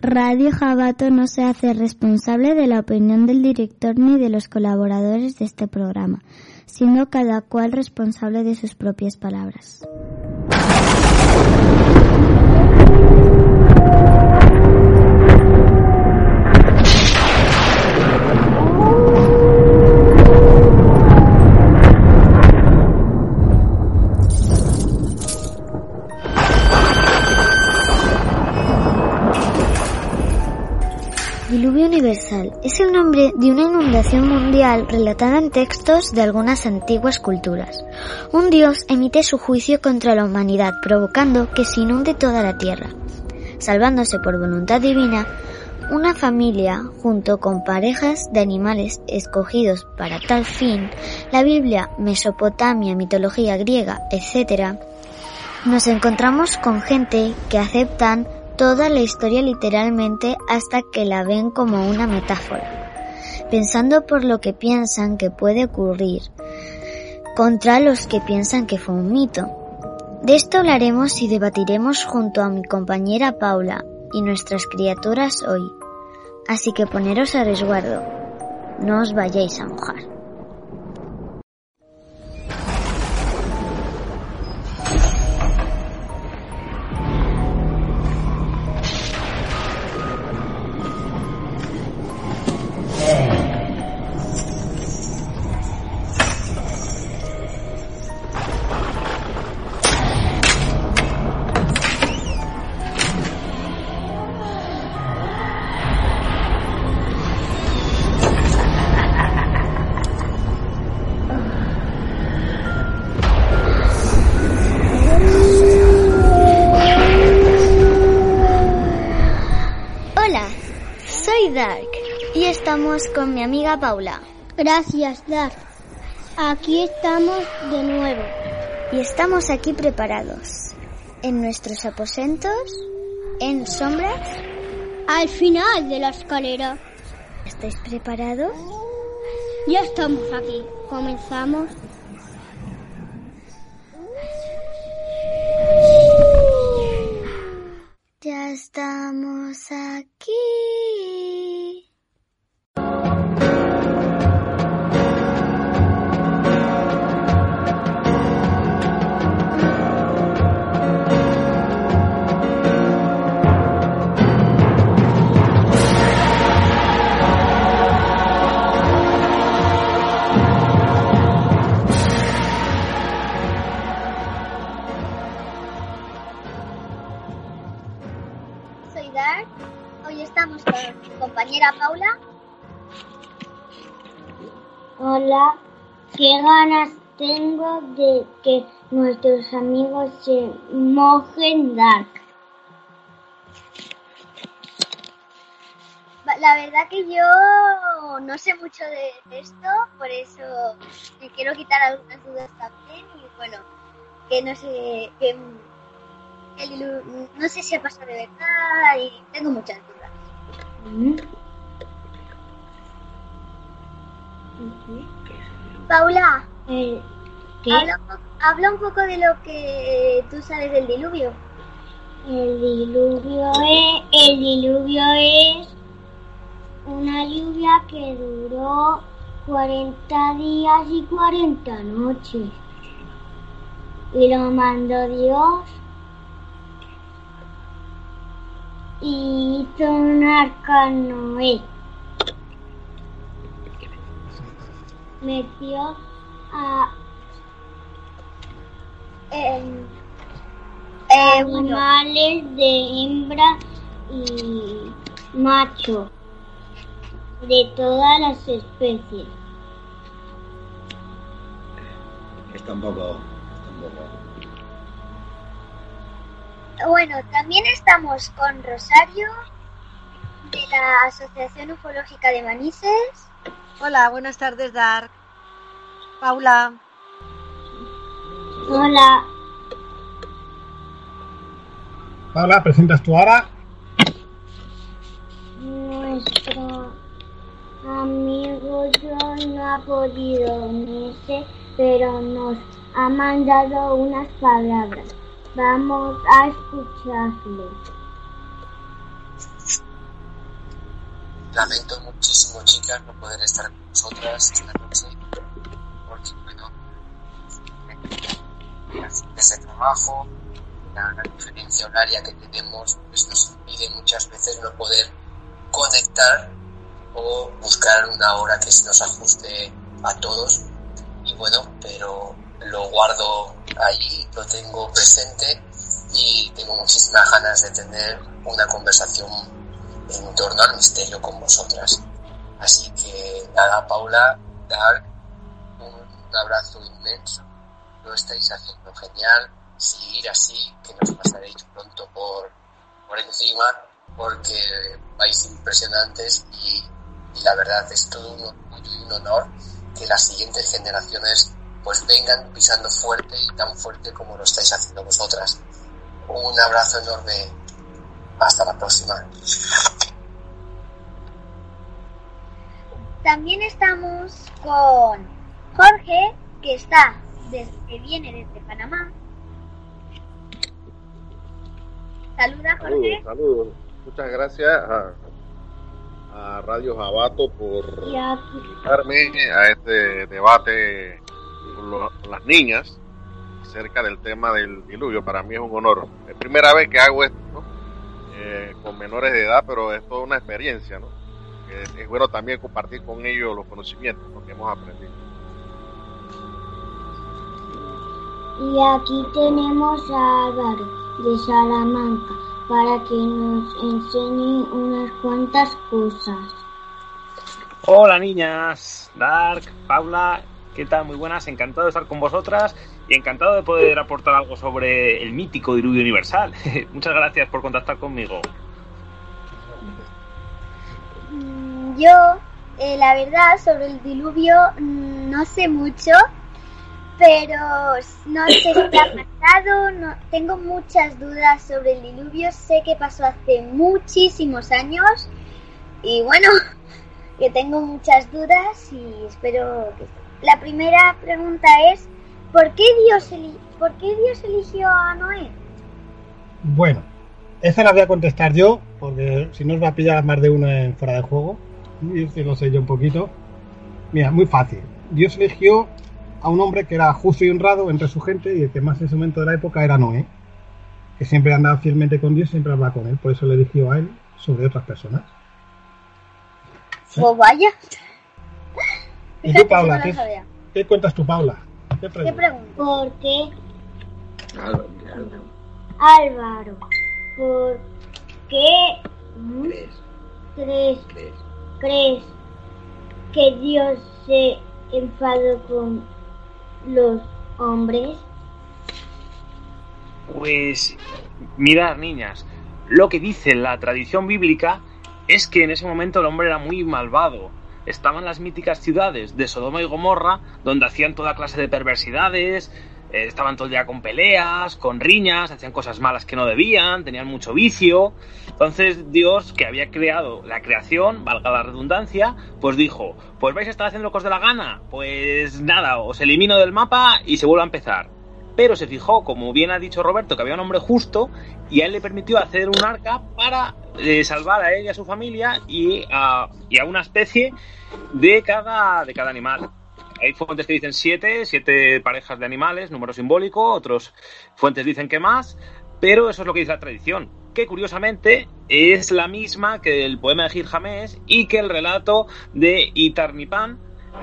Radio Jabato no se hace responsable de la opinión del director ni de los colaboradores de este programa, siendo cada cual responsable de sus propias palabras. Diluvio universal es el nombre de una inundación mundial relatada en textos de algunas antiguas culturas. Un dios emite su juicio contra la humanidad, provocando que se inunde toda la tierra. Salvándose por voluntad divina, una familia, junto con parejas de animales escogidos para tal fin, la Biblia, Mesopotamia, mitología griega, etc., nos encontramos con gente que aceptan toda la historia literalmente hasta que la ven como una metáfora, pensando por lo que piensan que puede ocurrir, contra los que piensan que fue un mito. De esto hablaremos y debatiremos junto a mi compañera Paula y nuestras criaturas hoy. Así que poneros a resguardo, no os vayáis a mojar. Paula. Gracias, Dark. Aquí estamos de nuevo. Y estamos aquí preparados. En nuestros aposentos, en sombras. Al final de la escalera. ¿Estáis preparados? Ya estamos aquí. Comenzamos. Nuestros amigos se mojen, Dark. La verdad que yo no sé mucho de, esto, por eso me quiero quitar algunas dudas también. Y bueno, que no sé, que no sé si ha pasado de verdad y tengo muchas dudas. Paula, Eh, ¿Qué? habla, habla un poco de lo que tú sabes del diluvio. El diluvio es, el diluvio es una lluvia que duró 40 días y 40 noches. Y lo mandó Dios y hizo un arca Noé. Metió a animales de hembra y macho de todas las especies. Está un poco. Está un poco. Bueno, también estamos con Rosario de la Asociación Ufológica de Manises. Hola, buenas tardes, Dark. Paula, Hola, Paula, ¿presentas tú ahora? nuestro amigo John no ha podido unirse, pero nos ha mandado unas palabras. Vamos a escucharlo. lamento muchísimo, chicas, no poder estar con vosotras esta noche, ese trabajo, la, diferencia horaria que tenemos, pues nos impide muchas veces no poder conectar o buscar una hora que se nos ajuste a todos. Y bueno, pero lo guardo ahí, lo tengo presente y tengo muchísimas ganas de tener una conversación en torno al misterio con vosotras. Así que nada, Paula, Dark, un abrazo inmenso. Lo estáis haciendo genial. Seguir así, que nos pasaréis pronto por, por encima, porque vais impresionantes y, la verdad es todo un orgullo y un honor que las siguientes generaciones pues vengan pisando fuerte y tan fuerte como lo estáis haciendo vosotras. Un abrazo enorme. Hasta la próxima. También estamos con Jorge, que está desde, que viene desde Panamá. Saluda, Jorge. Saludos, saludos. Muchas gracias a, a Radio Jabato por invitarme a este debate con, las niñas acerca del tema del diluvio. Para mí es un honor. Es primera vez que hago esto eh, con menores de edad, pero es toda una experiencia, ¿no? Es, es bueno también compartir con ellos los conocimientos ¿no? que hemos aprendido. Y aquí tenemos a Álvaro de Salamanca para que nos enseñe unas cuantas cosas. Hola niñas, Dark, Paula, ¿qué tal? Muy buenas, encantado de estar con vosotras y encantado de poder aportar algo sobre el mítico diluvio universal. Muchas gracias por contactar conmigo. Mm, Yo, eh, la verdad, sobre el diluvio mm, no sé mucho, pero no sé si ha pasado, no, tengo muchas dudas sobre el diluvio, sé que pasó hace muchísimos años y bueno, que tengo muchas dudas y espero que... La primera pregunta es, ¿por qué Dios, ¿por qué Dios eligió a Noé? Bueno, esa la voy a contestar yo, porque si no os va a pillar más de uno fuera de juego. Y este lo sé yo un poquito. Mira, muy fácil. Dios eligió a un hombre que era justo y honrado entre su gente y el que más en ese momento de la época era Noé, que siempre andaba fielmente con Dios, siempre hablaba con él, por eso le eligió a él sobre otras personas. Pues vaya. ¿Y tú, Paula? ¿Qué, cuentas tú, Paula? ¿Qué ¿Qué preguntas? pregunta? ¿Por qué, Álvaro, Álvaro? ¿Por qué ¿crees? crees, ¿Crees? crees que Dios se enfadó con los hombres? Pues mirad niñas, lo que dice la tradición bíblica es que en ese momento el hombre era muy malvado. Estaban las míticas ciudades de Sodoma y Gomorra, donde hacían toda clase de perversidades, eh, estaban todo el día con peleas, con riñas, hacían cosas malas que no debían, tenían mucho vicio. Entonces Dios, que había creado la creación, valga la redundancia, pues dijo, pues vais a estar haciendo lo que os dé la gana, pues nada, os elimino del mapa y se vuelve a empezar. Pero se fijó, como bien ha dicho Roberto, que había un hombre justo y a él le permitió hacer un arca para eh, salvar a él y a su familia y a, y a una especie de cada, de cada animal. Hay fuentes que dicen siete, siete parejas de animales, número simbólico, otros fuentes dicen que más, pero eso es lo que dice la tradición, que curiosamente es la misma que el poema de Gilgamesh y que el relato de Itarnipan,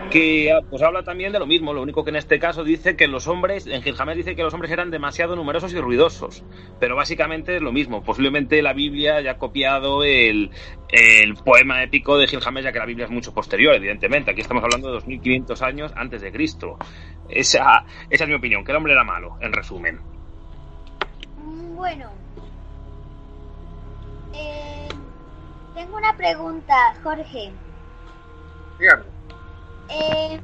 que pues habla también de lo mismo, lo único que en este caso dice que los hombres, en Gilgamesh dice que los hombres eran demasiado numerosos y ruidosos, pero básicamente es lo mismo, posiblemente la Biblia haya copiado el, el poema épico de Gilgamesh, ya que la Biblia es mucho posterior, evidentemente, aquí estamos hablando de 2500 años antes de Cristo. Esa, esa es mi opinión, que el hombre era malo, en resumen. Bueno. Eh, tengo una pregunta, Jorge. Dígame. Eh,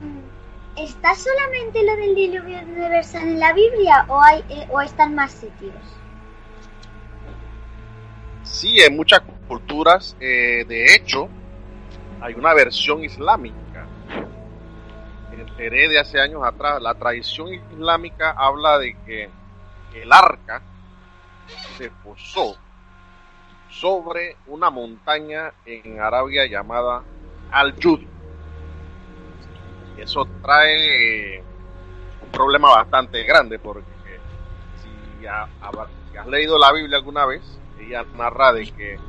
¿Está solamente lo del diluvio universal en la Biblia o, hay, eh, o están más sitios? Sí, en muchas culturas, eh, de hecho, hay una versión islámica. Enteré de hace años atrás. La tradición islámica habla de que el arca se posó sobre una montaña en Arabia llamada Eso trae un problema bastante grande porque si has leído la Biblia alguna vez, ella narra de que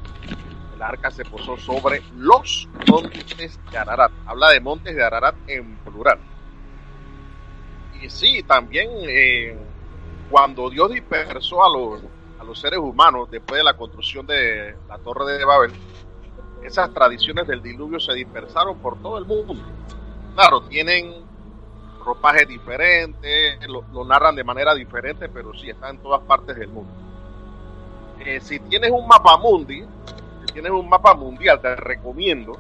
el arca se posó sobre los montes de Ararat. Habla de montes de Ararat en plural. Y sí, también eh, cuando Dios dispersó a los, a los seres humanos después de la construcción de la Torre de Babel, esas tradiciones del diluvio se dispersaron por todo el mundo. Claro, tienen ropajes diferentes, lo, narran de manera diferente, pero sí están en todas partes del mundo. Eh, si tienes un mapa mundi, si tienes un mapa mundial, te recomiendo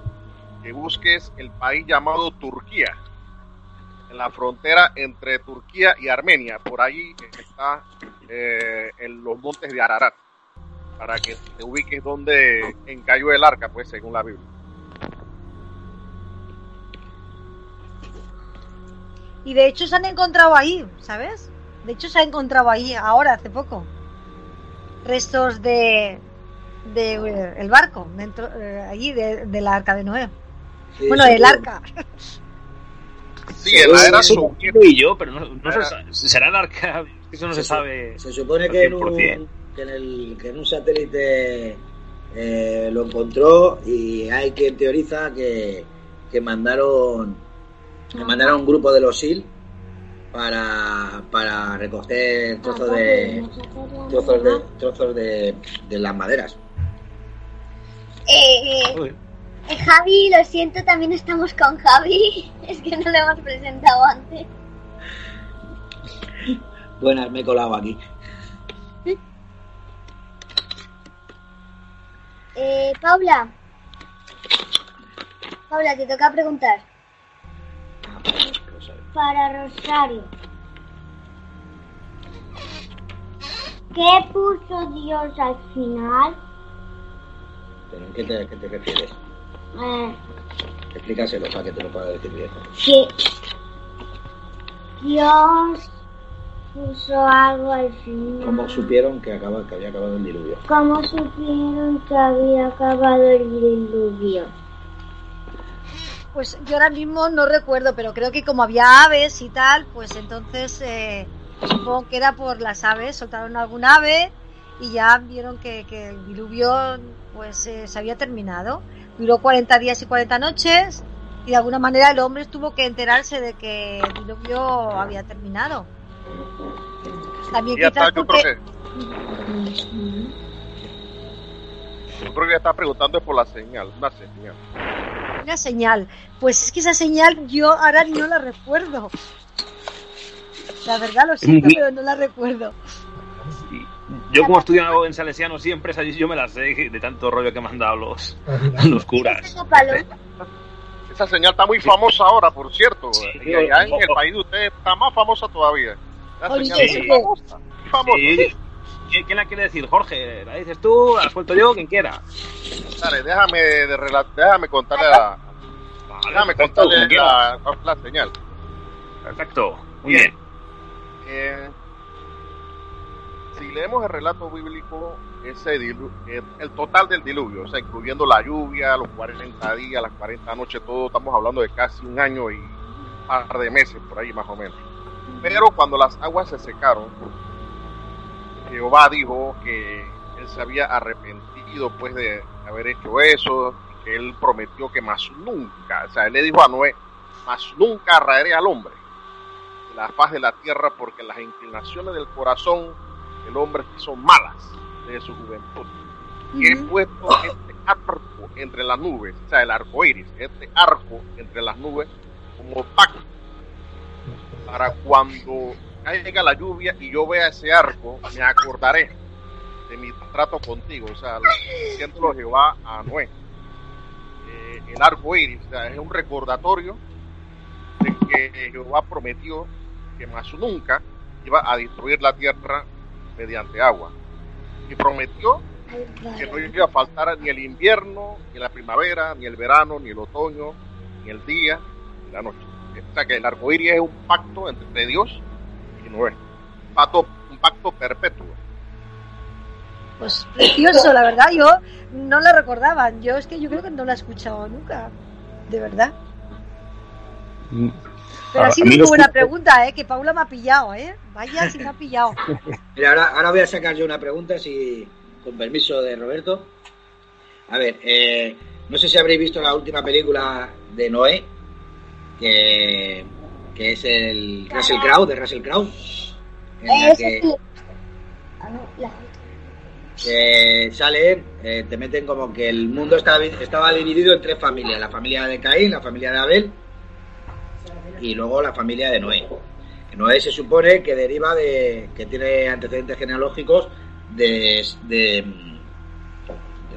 que busques el país llamado Turquía, en la frontera entre Turquía y Armenia. Por ahí está eh, en los montes de Ararat, para que te ubiques donde encalló el arca, pues según la Biblia. Y de hecho se han encontrado ahí, ¿sabes? De hecho se ha encontrado ahí ahora, hace poco. Restos de, de eh, el barco, dentro, eh, allí, de, de la arca de Noé. Sí, bueno, sí, del arca. Sí, en la era lo y yo, pero no, no se sabe. será el arca. Eso no se, Se- sabe. Se supone que en un, 100%. que en, el, que en un satélite eh, lo encontró y hay quien teoriza que, que mandaron que mandaron un grupo de los SEAL para, para recoger trozos de trozos de trozos de, de las maderas. Eh, eh, eh, Javi, lo siento, también estamos con Javi. Es que no lo hemos presentado antes. Buenas, me he colado aquí. Eh, Paula. Paula, te toca preguntar. Para Rosario. ¿Qué puso Dios al final? ¿Pero en qué te, qué te refieres? Eh, Explícaselo para que te lo pueda decir bien. que Dios puso algo al final. ¿Cómo supieron que, acaba, que había acabado el diluvio? ¿Cómo supieron que había acabado el diluvio? Pues yo ahora mismo no recuerdo, pero creo que como había aves y tal, pues entonces eh, supongo que era por las aves, soltaron algún ave y ya vieron que, que el diluvio pues eh, se había terminado. Duró 40 días y 40 noches y de alguna manera el hombre tuvo que enterarse de que el diluvio había terminado. También ya quizás está, yo porque... creo que yo creo que ya está preguntando por la señal, una señal. Una señal. Pues es que esa señal yo ahora no la recuerdo. La verdad lo siento, muy- pero no la recuerdo. Yo, como estudiado en Salesiano siempre, esa yo me la sé de tanto rollo que me han dado los, los curas. Esa señal está muy famosa ahora, por cierto. y allá en el país de ustedes está más famosa todavía. La señal sí. es muy famosa. famosa. Sí. ¿Quién la quiere decir? Jorge, ¿la dices tú? ¿La suelto yo? Quien quiera. Dale, déjame, de rela- déjame contarle la, déjame perfecto, contarle la, la señal. Perfecto, muy bien. Eh, si leemos el relato bíblico, ese dilu- eh, el total del diluvio, o sea, incluyendo la lluvia, los 40 días, las 40 noches, todo, estamos hablando de casi un año y un par de meses por ahí más o menos. Pero cuando las aguas se secaron, Jehová dijo que él se había arrepentido pues de haber hecho eso, que él prometió que más nunca, o sea, él le dijo a Noé, más nunca arraeré al hombre de la faz de la tierra porque las inclinaciones del corazón del hombre son malas desde su juventud. Y he puesto este arco entre las nubes, o sea, el arco iris, este arco entre las nubes como pacto para cuando caiga la lluvia y yo vea ese arco, me acordaré de mi trato contigo, o sea, diciéndolo Jehová a Noé. Eh, el arco iris, o sea, es un recordatorio de que Jehová prometió que más nunca iba a destruir la tierra mediante agua. Y prometió que no iba a faltar ni el invierno, ni la primavera, ni el verano, ni el otoño, ni el día, ni la noche. O sea que el arco iris es un pacto entre Dios Noé. Un pacto, un pacto perpetuo. Pues precioso, la verdad, yo no la recordaba. Yo es que yo creo que no la he escuchado nunca, de verdad. Pero A- ha sido a mí una buena pregunta, ¿eh? Que Paula me ha pillado, ¿eh? Vaya si me ha pillado. Mira, ahora, ahora voy a sacar yo una pregunta, si con permiso de Roberto. A ver, eh, no sé si habréis visto la última película de Noé, que, que es el Russell Crowe, de Russell Crowe, en la que, sale, eh, te meten como que el mundo estaba, estaba dividido en tres familias, la familia de Caín, la familia de Abel y luego la familia de Noé. Noé se supone que deriva de que tiene antecedentes genealógicos de, de, de-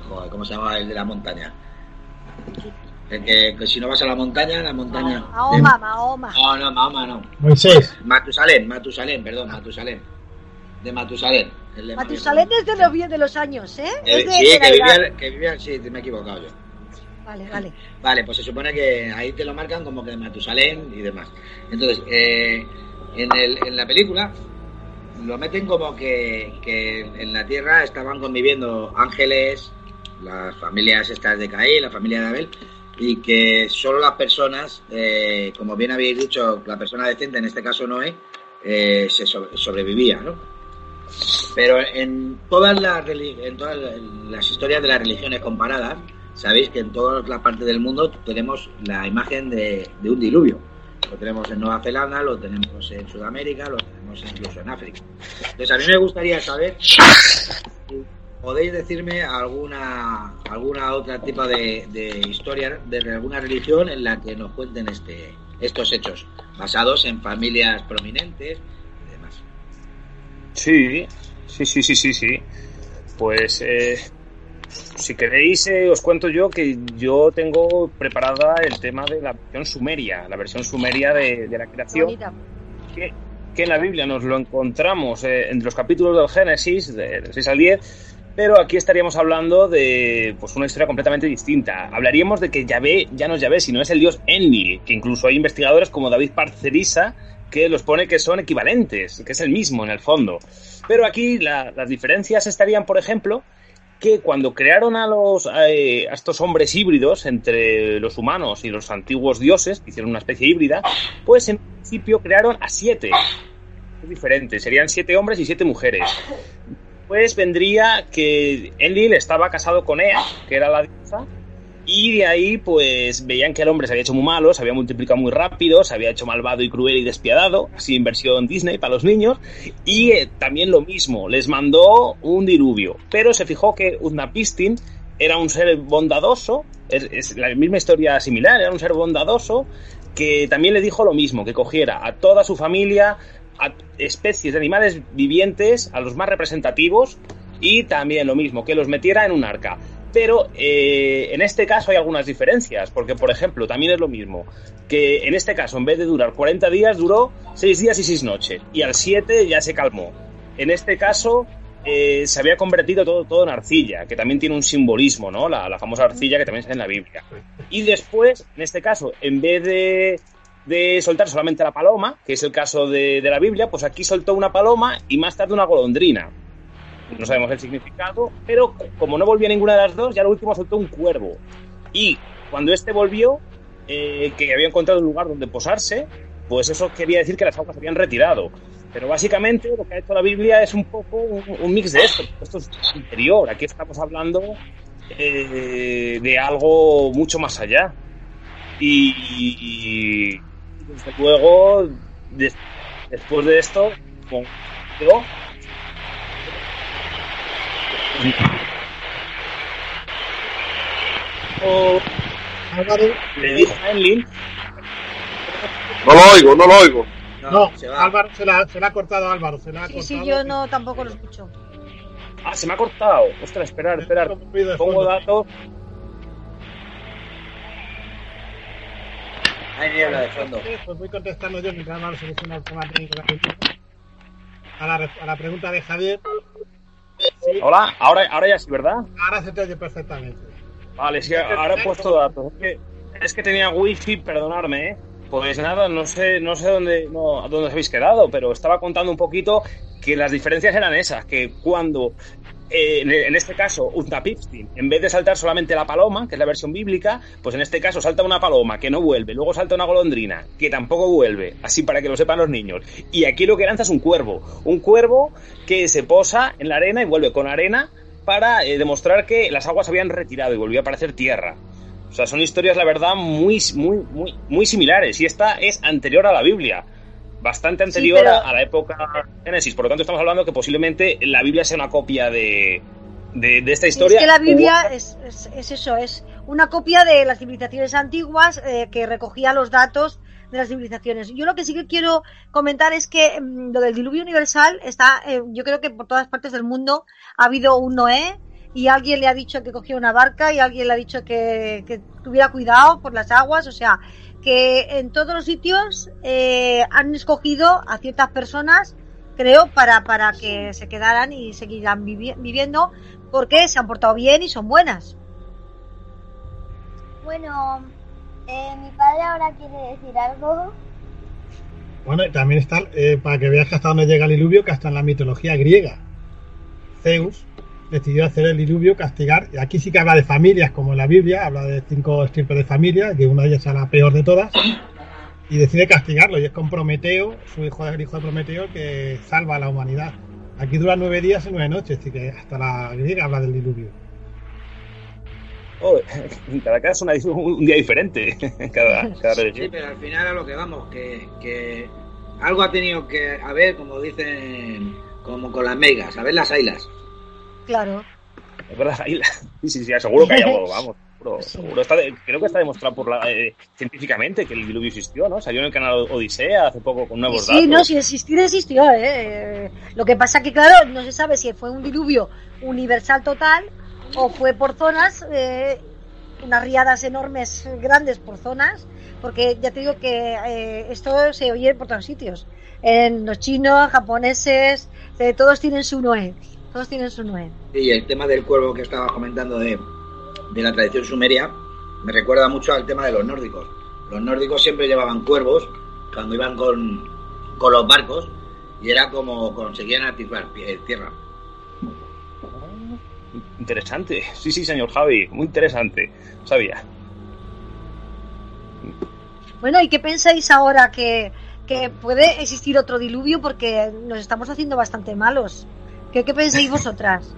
joder, ¿cómo se llama el de la montaña? Que, que si no vas a la montaña, la montaña. Mahoma, Mahoma. No, no, Mahoma no. Moisés. Matusalén, Matusalén, perdón, Matusalén. De Matusalén. el de Matusalén es de los, bien de los años, ¿eh? Eh, Es de, sí, de que vivía, que vivía, sí, me he equivocado yo. Vale, vale. Vale, pues se supone que ahí te lo marcan como que de Matusalén y demás. Entonces, eh, en, el, en la película lo meten como que, que en la Tierra estaban conviviendo ángeles, las familias estas de Caín, la familia de Abel, y que solo las personas, eh, como bien habéis dicho, la persona decente, en este caso Noé, eh, se sobre- sobrevivía, ¿no? Pero en todas las en todas las historias de las religiones comparadas, sabéis que en todas las partes del mundo tenemos la imagen de, de un diluvio. Lo tenemos en Nueva Zelanda, lo tenemos en Sudamérica, lo tenemos incluso en África. Entonces a mí me gustaría saber podéis decirme alguna alguna otra tipo de, de historia de alguna religión en la que nos cuenten este estos hechos basados en familias prominentes y demás. Sí, sí, sí, sí, sí, sí. Pues eh, si queréis eh, os cuento yo que yo tengo preparada el tema de la versión sumeria, la versión sumeria de, de la creación, que, que en la Biblia nos lo encontramos eh, entre los capítulos del Génesis, de- del 6 al 10, pero aquí estaríamos hablando de pues una historia completamente distinta. Hablaríamos de que Yahvé ya no es Yahvé, sino es el dios Enlil, que incluso hay investigadores como David Parcerisa que los pone que son equivalentes, que es el mismo en el fondo. Pero aquí la- las diferencias estarían, por ejemplo, que cuando crearon a los eh, a estos hombres híbridos entre los humanos y los antiguos dioses, hicieron una especie híbrida, pues en principio crearon a siete. Es diferente, serían siete hombres y siete mujeres. Pues vendría que Enlil estaba casado con Ea, que era la diosa, y de ahí pues veían que el hombre se había hecho muy malo, se había multiplicado muy rápido, se había hecho malvado y cruel y despiadado, así en versión Disney para los niños, y eh, también lo mismo, les mandó un diluvio, pero se fijó que Utnapishtim era un ser bondadoso, es la misma historia similar, era un ser bondadoso que también le dijo lo mismo, que cogiera a toda su familia, a especies de animales vivientes, a los más representativos, y también lo mismo, que los metiera en un arca. Pero eh, en este caso hay algunas diferencias, porque por ejemplo, también es lo mismo, que en este caso en vez de durar 40 días, duró 6 días y 6 noches, y al 7 ya se calmó. En este caso eh, se había convertido todo, todo en arcilla, que también tiene un simbolismo, ¿no? La, la famosa arcilla que también está en la Biblia. Y después, en este caso, en vez de, de soltar solamente la paloma, que es el caso de, la Biblia, pues aquí soltó una paloma y más tarde una golondrina. No sabemos el significado, pero como no volvió ninguna de las dos, ya lo último soltó un cuervo. Y cuando este volvió, eh, que había encontrado un lugar donde posarse, pues eso quería decir que las aguas se habían retirado. Pero básicamente lo que ha hecho la Biblia es un poco un, mix de esto. Esto es interior. Aquí estamos hablando eh, de algo mucho más allá. Y, luego, des- después de esto, como yo, o- Álvaro, le dijo a Enlil No lo oigo, no lo oigo. no, se va. Álvaro se la, se la ha cortado Álvaro, se la ha Sí, cortado. sí, yo no tampoco lo escucho. Ah, se me ha cortado. Ostras, esperar, esperar. Pongo datos. Hay niebla de fondo. Pues voy contestando yo mientras Álvaro soluciona el problema técnico a la, a la pregunta de Javier. Sí, Hola, ahora, ahora ya sí, ¿verdad? ahora se te oye perfectamente. Vale, sí, ahora he puesto datos. Es que, es que tenía wifi, perdonadme, ¿eh? Pues nada, no sé, no sé dónde, no, dónde os habéis quedado, pero estaba contando un poquito que las diferencias eran esas, que cuando eh, en, este caso, Untapipstin, en vez de saltar solamente la paloma, que es la versión bíblica, pues en este caso salta una paloma que no vuelve, luego salta una golondrina que tampoco vuelve, así para que lo sepan los niños. Y aquí lo que lanza es un cuervo, un cuervo que se posa en la arena y vuelve con arena para eh, demostrar que las aguas habían retirado y volvió a aparecer tierra. O sea, son historias, la verdad, muy, muy, muy, muy similares. Y esta es anterior a la Biblia. Bastante anterior pero- a, la época Génesis. Por lo tanto, estamos hablando que posiblemente la Biblia sea una copia de, de, de esta historia. Es que la Biblia o- es, es- es eso, es una copia de las civilizaciones antiguas eh, que recogía los datos de las civilizaciones. Yo lo que sí que quiero comentar es que mm, lo del diluvio universal está, eh, yo creo que por todas partes del mundo ha habido un Noé y alguien le ha dicho que cogiera una barca y alguien le ha dicho que, que tuviera cuidado por las aguas, o sea, que en todos los sitios eh, han escogido a ciertas personas, creo, para, para que se quedaran y seguirán vivi- viviendo porque se han portado bien y son buenas. Bueno, eh, mi padre ahora quiere decir algo. Bueno, y también está, eh, para que veas que hasta dónde llega el diluvio, que hasta en la mitología griega, Zeus decidió hacer el diluvio, castigar, y aquí sí que habla de familias, como en la Biblia, habla de cinco estirpes de familias, que una de ellas es la peor de todas, y decide castigarlo, y es con Prometeo, su hijo, el hijo de Prometeo, que salva a la humanidad. Aquí dura nueve días y nueve noches, así que hasta la griega habla del diluvio. Oh, cada casa es una- un día diferente. cada, cada Sí, pero al final a lo que vamos, que, que algo ha tenido que haber, como dicen, como con las megas, a ver las ailas. Claro. Es verdad, sí, sí, sí, seguro que hay algo, vamos. Seguro, seguro. Está de- creo que está demostrado por la, eh, científicamente que el diluvio existió, ¿no? Salió en el canal Odisea hace poco con nuevos Sí, datos. no, si existir existió, ¿eh? Lo que pasa que, claro, no se sabe si fue un diluvio universal total o fue por zonas, eh, unas riadas enormes, grandes por zonas, porque ya te digo que eh, esto se oye por todos sitios. En los chinos, japoneses, eh, todos tienen su Noé. Todos tienen su Noé. Y el tema del cuervo que estaba comentando de, de la tradición sumeria me recuerda mucho al tema de los nórdicos. Los nórdicos siempre llevaban cuervos cuando iban con, con los barcos y era como conseguían atisbar pie- tierra. Interesante. Sí, sí, señor Javi. Muy interesante. Sabía. Bueno, ¿y qué pensáis ahora que, que puede existir otro diluvio? Porque nos estamos haciendo bastante malos. ¿Qué, pensáis vosotras?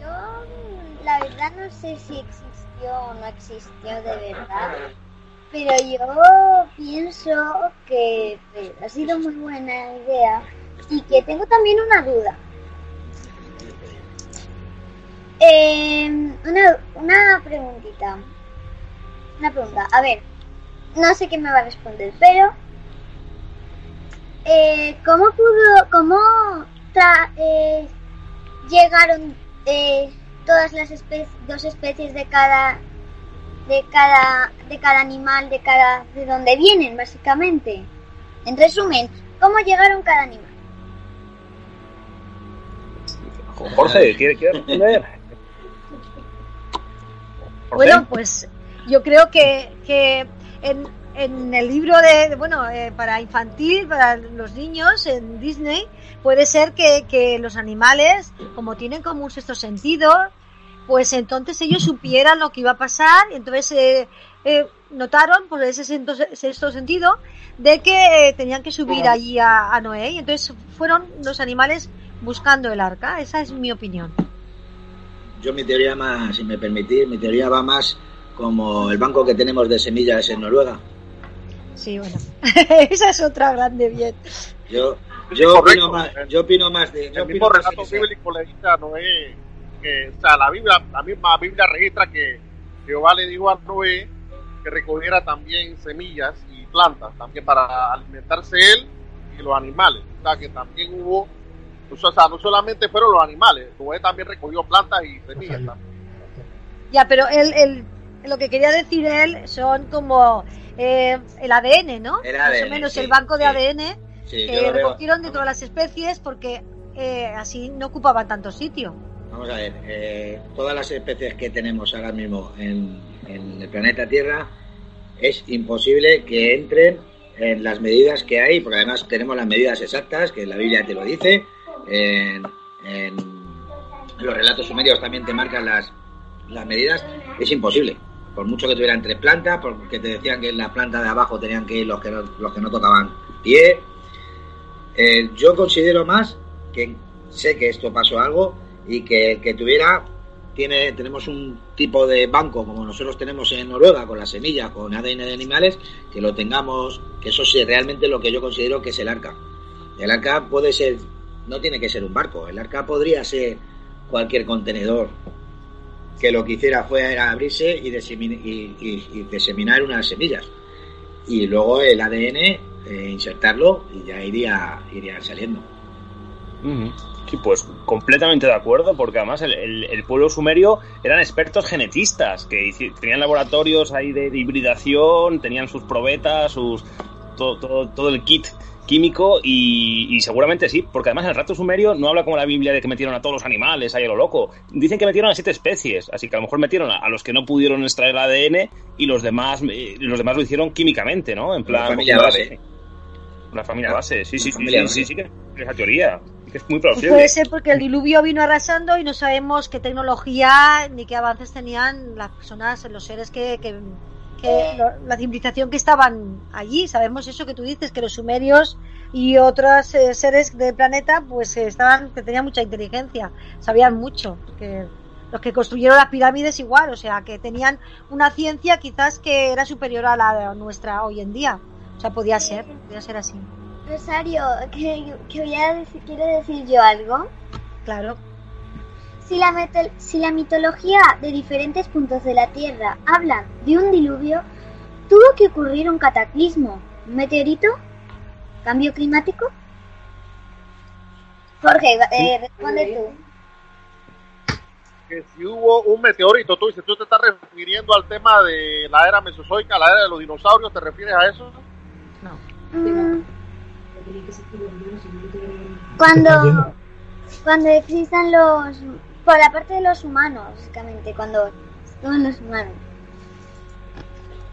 Yo, la verdad, no sé si existió o no existió de verdad. Pero yo pienso que ha sido muy buena idea y que tengo también una duda. Eh, una, una preguntita. Una pregunta. A ver, no sé qué me va a responder, pero eh, ¿cómo pudo, cómo tra- eh, llegaron eh, todas las especies, dos especies de cada, de cada, de cada animal, de cada, de dónde vienen, básicamente? En resumen, ¿cómo llegaron cada animal? Jorge, ¿quiere, quiere responder? Bueno, pues yo creo que, que en, en el libro de, bueno, eh, para infantil, para los niños, en Disney, puede ser que, que los animales, como tienen como un sexto sentido, pues entonces ellos supieran lo que iba a pasar y entonces eh, eh, notaron por ese sexto, sexto sentido de que eh, tenían que subir allí a, a Noé y entonces fueron los animales buscando el arca. Esa es mi opinión. Yo mi teoría más, si me permitís, mi teoría va más como el banco que tenemos de semillas en Noruega. Sí, bueno. Esa es otra grande bien. Yo, yo opino más, yo opino más de, yo el mismo relato bíblico le dice a Noé que, o sea, la Biblia, la misma Biblia registra que Jehová le dijo a Noé que recogiera también semillas y plantas, también para alimentarse él y los animales. O sea, que también hubo, o sea, no solamente fueron los animales, Noé también recogió plantas y semillas. también. Ya, pero él, él- lo que quería decir él son como eh, el ADN, ¿no? El Más o menos sí, el banco de sí. ADN Sí, que recogieron de todas las especies porque eh, así no ocupaban tanto sitio. Vamos a ver, eh, todas las especies que tenemos ahora mismo en, en el planeta Tierra es imposible que entren en las medidas que hay, porque además tenemos las medidas exactas, que la Biblia te lo dice, en, en los relatos sumerios también te marcan las, las medidas, es imposible. Por mucho que tuvieran tres plantas, porque te decían que en la planta de abajo tenían que ir los que no, los que no tocaban pie. Eh, yo considero más que sé que esto pasó algo y que el que tuviera tiene tenemos un tipo de banco como nosotros tenemos en Noruega con la semilla con ADN de animales que lo tengamos que eso es realmente lo que yo considero que es el arca el arca puede ser no tiene que ser un barco el arca podría ser cualquier contenedor que lo que hiciera fuera abrirse y, disemin- y- y- y diseminar unas semillas y luego el ADN eh, insertarlo y ya iría iría saliendo. Sí, pues completamente de acuerdo, porque además el, el- pueblo sumerio eran expertos genetistas, que tenían laboratorios ahí de, de hibridación, tenían sus probetas, sus todo, todo, todo el kit químico y, y seguramente sí, porque además el rato sumerio no habla como la Biblia de que metieron a todos los animales ahí a lo loco. Dicen que metieron a siete especies, así que a lo mejor metieron a, a los que no pudieron extraer el ADN y los demás eh, los demás lo hicieron químicamente, ¿no? En plan, familia cogiendo base. La familia base, sí, sí, sí, familia sí, sí, sí, que esa teoría, que es muy plausible. puede ser porque el diluvio vino arrasando y no sabemos qué tecnología ni qué avances tenían las personas, los seres que, que, que- lo- la civilización que estaban allí. Sabemos eso que tú dices, que los sumerios y otros eh, seres del planeta pues eh, estaban, que tenían mucha inteligencia, sabían mucho. Que los que construyeron las pirámides igual, o sea, que tenían una ciencia quizás que era superior a la nuestra hoy en día. O sea, podía ser, podía ser así. Rosario, que, que voy a decir, quiero decir yo algo. Claro. Si la, meto- si la mitología de diferentes puntos de la Tierra hablan de un diluvio, tuvo que ocurrir un cataclismo, un meteorito, cambio climático. Jorge, eh, responde tú. que si hubo un meteorito, tú dices, tú te estás refiriendo al tema de la era mesozoica, la era de los dinosaurios, ¿te refieres a eso? Mm, Cuando, cuando existan los... Por la parte de los humanos, básicamente, cuando estaban los humanos.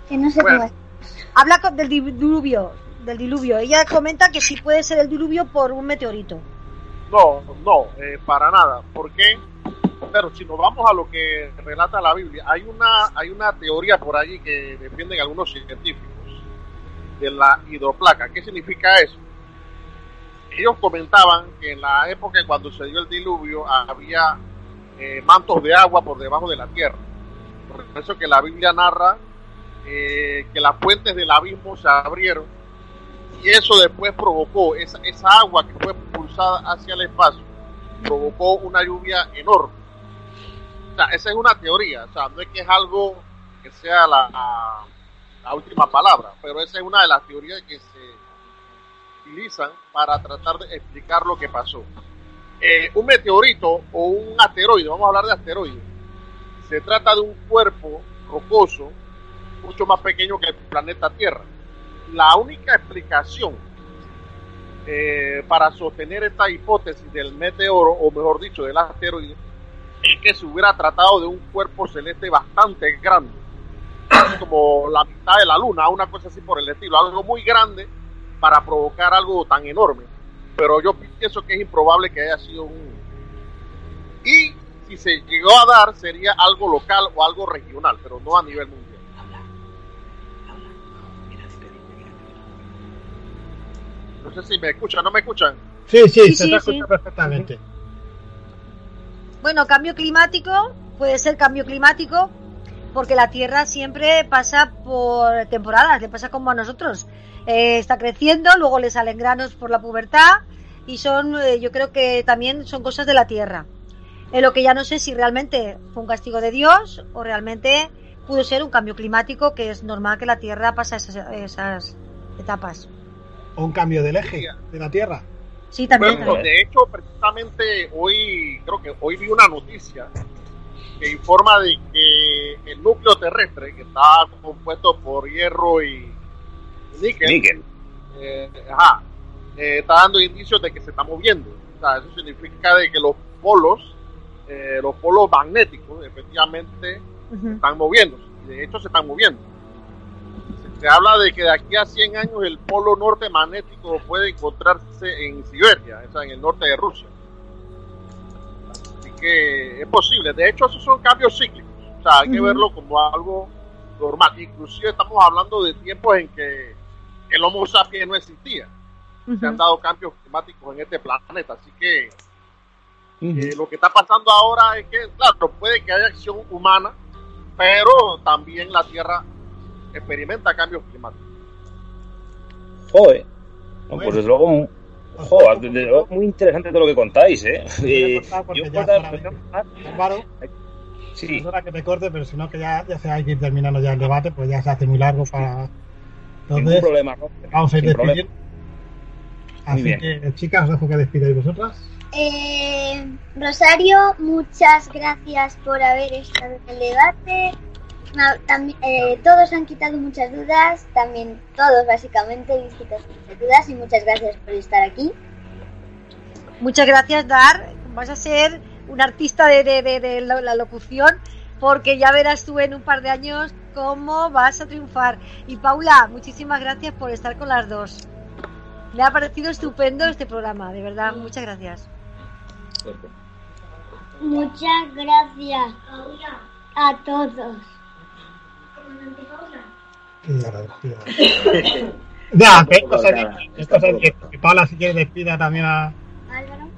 Que no sé Bueno. cómo es. Habla del diluvio, del diluvio. Ella comenta que sí puede ser el diluvio por un meteorito. No, no, eh, para nada. ¿Por qué? Pero si nos vamos a lo que relata la Biblia, hay una, hay una teoría por allí que defienden algunos científicos de la hidroplaca. ¿Qué significa eso? Ellos comentaban que en la época cuando se dio el diluvio había eh, mantos de agua por debajo de la tierra. Por eso que la Biblia narra eh, que las fuentes del abismo se abrieron y eso después provocó esa, esa agua que fue impulsada hacia el espacio provocó una lluvia enorme o sea esa es una teoría o sea no es que es algo que sea la, la última palabra pero esa es una de las teorías que se utilizan para tratar de explicar lo que pasó Eh, un meteorito o un asteroide vamos a hablar de asteroide se trata de un cuerpo rocoso mucho más pequeño que el planeta Tierra la única explicación eh, para sostener esta hipótesis del meteoro, o mejor dicho, del asteroide, es que se hubiera tratado de un cuerpo celeste bastante grande, como la mitad de la luna, una cosa así por el estilo, algo muy grande para provocar algo tan enorme. Pero yo pienso que es improbable que haya sido un... Y si se llegó a dar, sería algo local o algo regional, pero no a nivel mundial. No sé si me escuchan, ¿no me escuchan? Sí, sí, Sí, se sí, te sí. escucha perfectamente. Bueno, cambio climático, puede ser cambio climático, porque la Tierra siempre pasa por temporadas, le pasa como a nosotros. Eh, está creciendo, luego le salen granos por la pubertad y son, eh, yo creo que también son cosas de la Tierra. En lo que ya no sé si realmente fue un castigo de Dios o realmente pudo ser un cambio climático, que es normal que la Tierra pasa esas, esas etapas. O un cambio del eje de la Tierra. Sí, también. Bueno, de hecho, precisamente hoy, creo que hoy vi una noticia que informa de que el núcleo terrestre, que está compuesto por hierro y níquel, Níquel. eh, ajá, eh, está dando indicios de que se está moviendo. O sea, eso significa de que los polos, eh, los polos magnéticos, efectivamente, se están moviendo. Y de hecho, se están moviendo. Se, se habla de que de aquí a 100 años el polo norte magnético puede encontrarse en Siberia, o sea, en el norte de Rusia. que es posible. De hecho, esos son cambios cíclicos. O sea, hay que verlo como algo normal. Inclusive estamos hablando de tiempos en que el Homo sapiens no existía. Se han dado cambios climáticos en este planeta. Así que eh, lo que está pasando ahora es que, claro, puede que haya acción humana, pero también la Tierra experimenta cambios climáticos. Joder. No, pues desde luego, joder, desde luego muy interesante todo lo que contáis, ¿eh? eh yo Álvaro, sí. es hora que te corte, pero si no, que ya, ya se hay que ir terminando ya el debate, pues ya se hace muy largo para... Entonces, Ningún problema, ¿no? Vamos a ir despidiendo. Así que, chicas, os dejo que despidáis vosotras. Eh, Rosario, muchas gracias por haber estado en el debate. también, eh, todos han quitado muchas dudas, también todos básicamente han quitado muchas dudas y muchas gracias por estar aquí. Muchas gracias, Dar. Vas a ser un artista de, de la locución porque ya verás tú en un par de años cómo vas a triunfar. Y Paula, muchísimas gracias por estar con las dos. Me ha parecido estupendo este programa, de verdad, muchas gracias. Muchas gracias a todos. Ya, esto es que Paula si quiere despida también a Álvaro.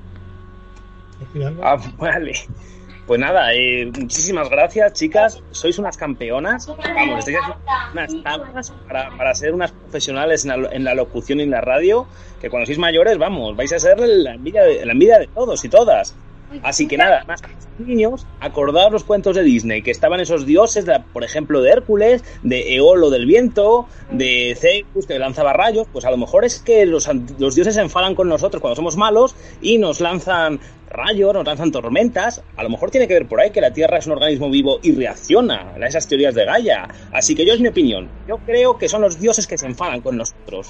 Ah, vale. Pues nada, eh, muchísimas gracias, chicas. Sois unas campeonas. Vamos, estáis unas tablas para, ser unas profesionales en la, en la, locución y en la radio. Que cuando sois mayores, vamos, vais a ser la la envidia de todos y todas. Así que nada, más niños, acordaos los cuentos de Disney, que estaban esos dioses, de, por ejemplo, de Hércules, de Eolo del viento, de Zeus, que lanzaba rayos, pues a lo mejor es que los, los dioses se enfadan con nosotros cuando somos malos y nos lanzan rayos, nos lanzan tormentas. A lo mejor tiene que ver por ahí que la Tierra es un organismo vivo y reacciona a esas teorías de Gaia. Así que yo es mi opinión. Yo creo que son los dioses que se enfadan con nosotros.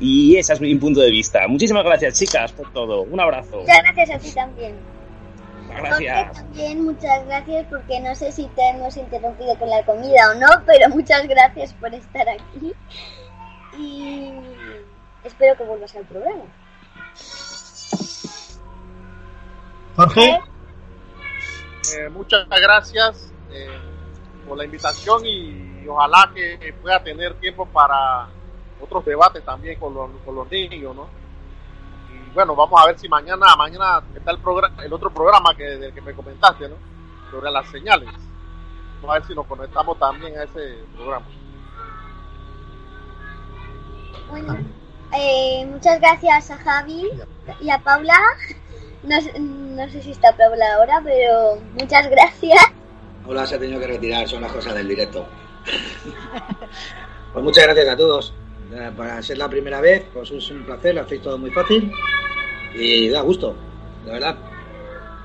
Y ese es mi punto de vista. Muchísimas gracias, chicas, por todo. Un abrazo. Muchas gracias a ti también. Gracias. También muchas gracias porque no sé si te hemos interrumpido con la comida o no, pero muchas gracias por estar aquí. Y espero que vuelvas al programa. Jorge. Eh, muchas gracias eh, por la invitación y, ojalá que pueda tener tiempo para otros debates también con los, con los niños, ¿no? Bueno, vamos a ver si mañana, mañana está el programa, el otro programa que, del que me comentaste, ¿no? Sobre las señales. Vamos a ver si nos conectamos también a ese programa. Bueno, eh, muchas gracias a Javi y a Paula. No, no sé si está Paula ahora, pero muchas gracias. Paula se ha tenido que retirar, son las cosas del directo. pues muchas gracias a todos. Eh, para ser la primera vez, pues es un placer, lo hacéis todo muy fácil y da gusto, de verdad,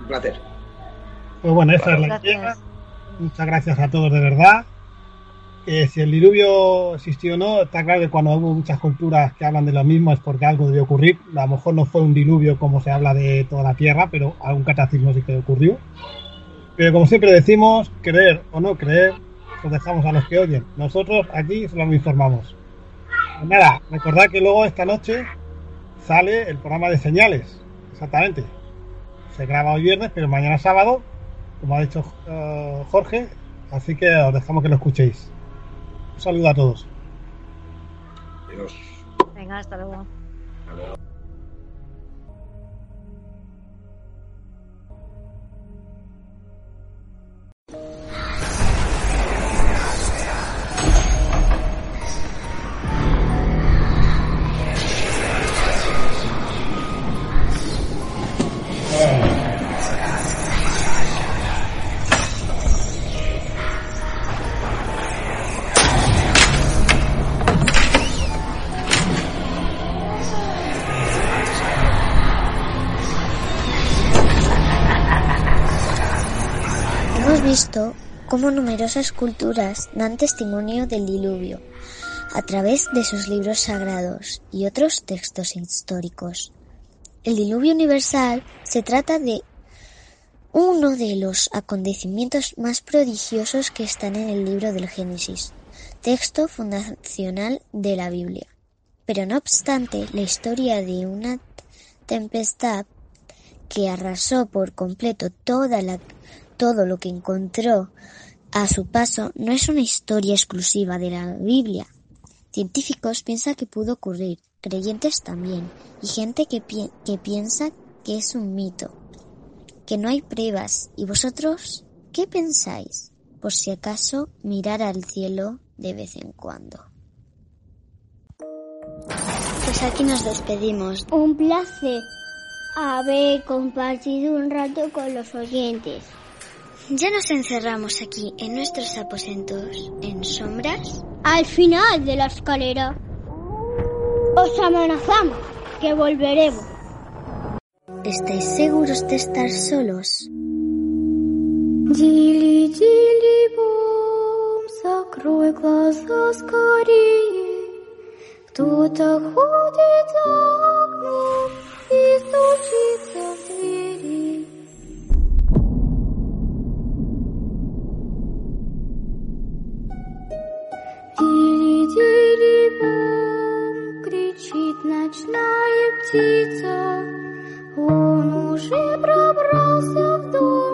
un placer. Pues bueno, esa es la idea. Muchas gracias a todos de verdad. si el diluvio existió o no, está claro que cuando hubo muchas culturas que hablan de lo mismo es porque algo debió ocurrir. A lo mejor no fue un diluvio como se habla de toda la Tierra, pero algún cataclismo sí que ocurrió. Pero como siempre decimos, creer o no creer, lo dejamos a los que oyen. Nosotros aquí solo informamos. Pues nada, recordad que luego esta noche sale el programa de señales. Exactamente. Se graba hoy viernes, pero mañana sábado, como ha dicho uh, Jorge. Así que os dejamos que lo escuchéis. Un saludo a todos. Adiós. Venga, hasta luego. Hasta luego. Visto cómo numerosas culturas dan testimonio del diluvio a través de sus libros sagrados y otros textos históricos. El diluvio universal se trata de uno de los acontecimientos más prodigiosos que están en el libro del Génesis, texto fundacional de la Biblia. Pero no obstante, la historia de una tempestad que arrasó por completo toda la, todo lo que encontró a su paso, no es una historia exclusiva de la Biblia. Científicos piensan que pudo ocurrir, creyentes también, y gente que, que piensa que es un mito, que no hay pruebas. ¿Y vosotros qué pensáis? Por si acaso mirar al cielo de vez en cuando. Pues aquí nos despedimos. Un placer haber compartido un rato con los oyentes. Ya nos encerramos aquí en nuestros aposentos, en sombras. Al final de la escalera. Os amenazamos que volveremos. ¿Estáis seguros de estar solos? Дили, дили, бом, закрой глаза скорее. Кто-то ходит за окном и стучится в Ночная птица. Он уже пробрался в дом,